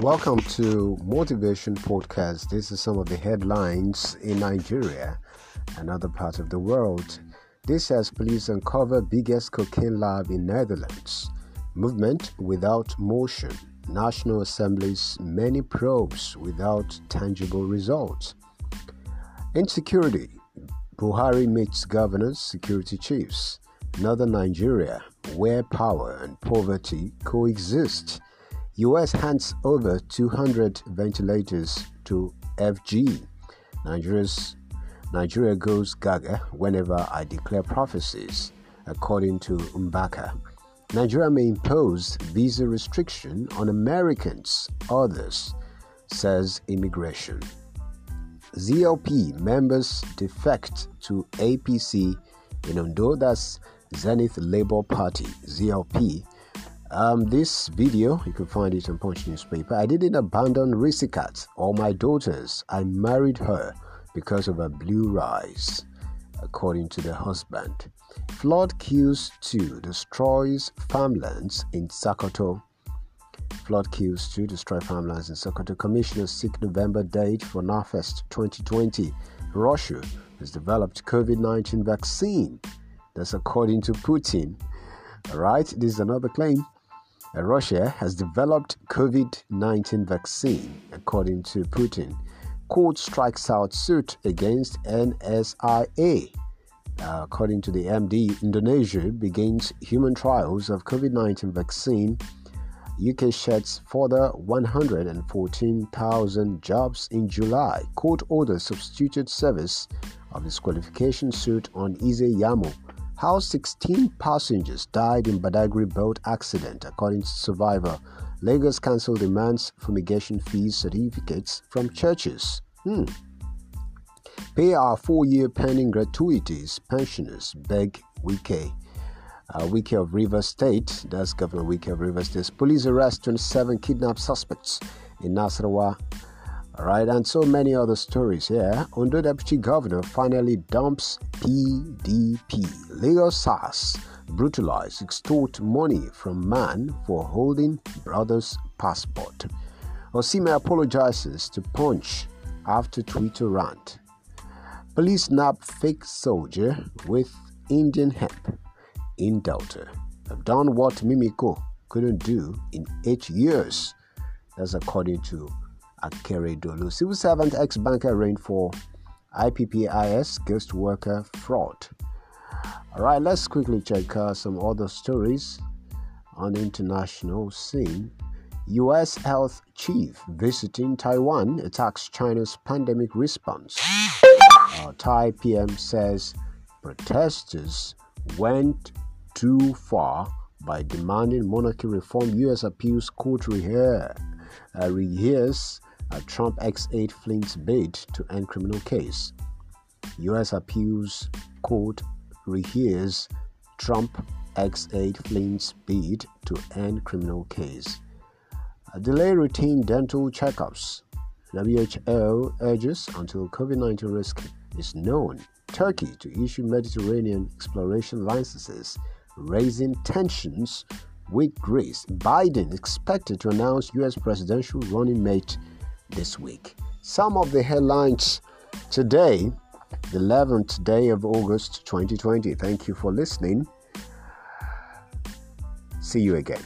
Welcome to Motivation Podcast. This is some of the headlines in Nigeria and other parts of the world. This has police uncover biggest cocaine lab in Netherlands. Movement without motion. National Assembly's many probes without tangible results. Insecurity. Buhari meets governors, security chiefs. Northern Nigeria, where power and poverty coexist. US hands over 200 ventilators to FG. Nigeria's, Nigeria goes gaga whenever I declare prophecies, according to Mbaka. Nigeria may impose visa restriction on Americans, others, says immigration. ZLP members defect to APC in Ondo, that's Zenith Labour Party, ZLP, um, this video, you can find it on Punch newspaper. I didn't abandon Risikat or my daughters. I married her because of her blue eyes, according to the husband. Flood kills two, destroys farmlands in Sokoto. Flood kills two, destroy farmlands in Sokoto. Commissioners seek November date for NAFEST 2020. Russia has developed COVID-19 vaccine. That's according to Putin. Right, this is another claim. Russia has developed COVID-19 vaccine, according to Putin. Court strikes out suit against NSIA. Uh, according to the MD, Indonesia begins human trials of COVID-19 vaccine. UK sheds further 114,000 jobs in July. Court orders substituted service of disqualification suit on Ize-Iyamu how 16 passengers died in Badagry boat accident, according to survivor. Lagos Council demands fumigation fees certificates from churches. Hmm. Pay our four-year pending gratuities. Pensioners beg Wike. Uh, Wike of River State, that's Governor Wike of River State. Police arrest 27 kidnapped suspects in Nasarawa right, and so many other stories here. Ondo Deputy Governor finally dumps PDP. Lagos SARS brutalize, extort money from man for holding brother's passport. Osimhen apologizes to Punch after Twitter rant. Police nab fake soldier with Indian hemp in Delta. Have done what Mimiko couldn't do in eight years. That's according to Akeredolu. Civil servant ex banker arraigned for IPPIS ghost worker fraud. All right, let's quickly check uh, some other stories on the international scene. U.S. health chief visiting Taiwan attacks China's pandemic response. Uh, Thai PM says protesters went too far by demanding monarchy reform. U.S. appeals court rehears, uh, rehears a Trump X8 Flynn's bid to end criminal case. U.S. appeals court rehears Trump X8 Flynn's bid to end criminal case. A delay routine dental checkups. WHO urges until COVID 19 risk is known. Turkey to issue Mediterranean exploration licenses, raising tensions with Greece. Biden expected to announce U.S. presidential running mate this week. Some of the headlines today, the 11th day of August 2020. Thank you for listening. See you again.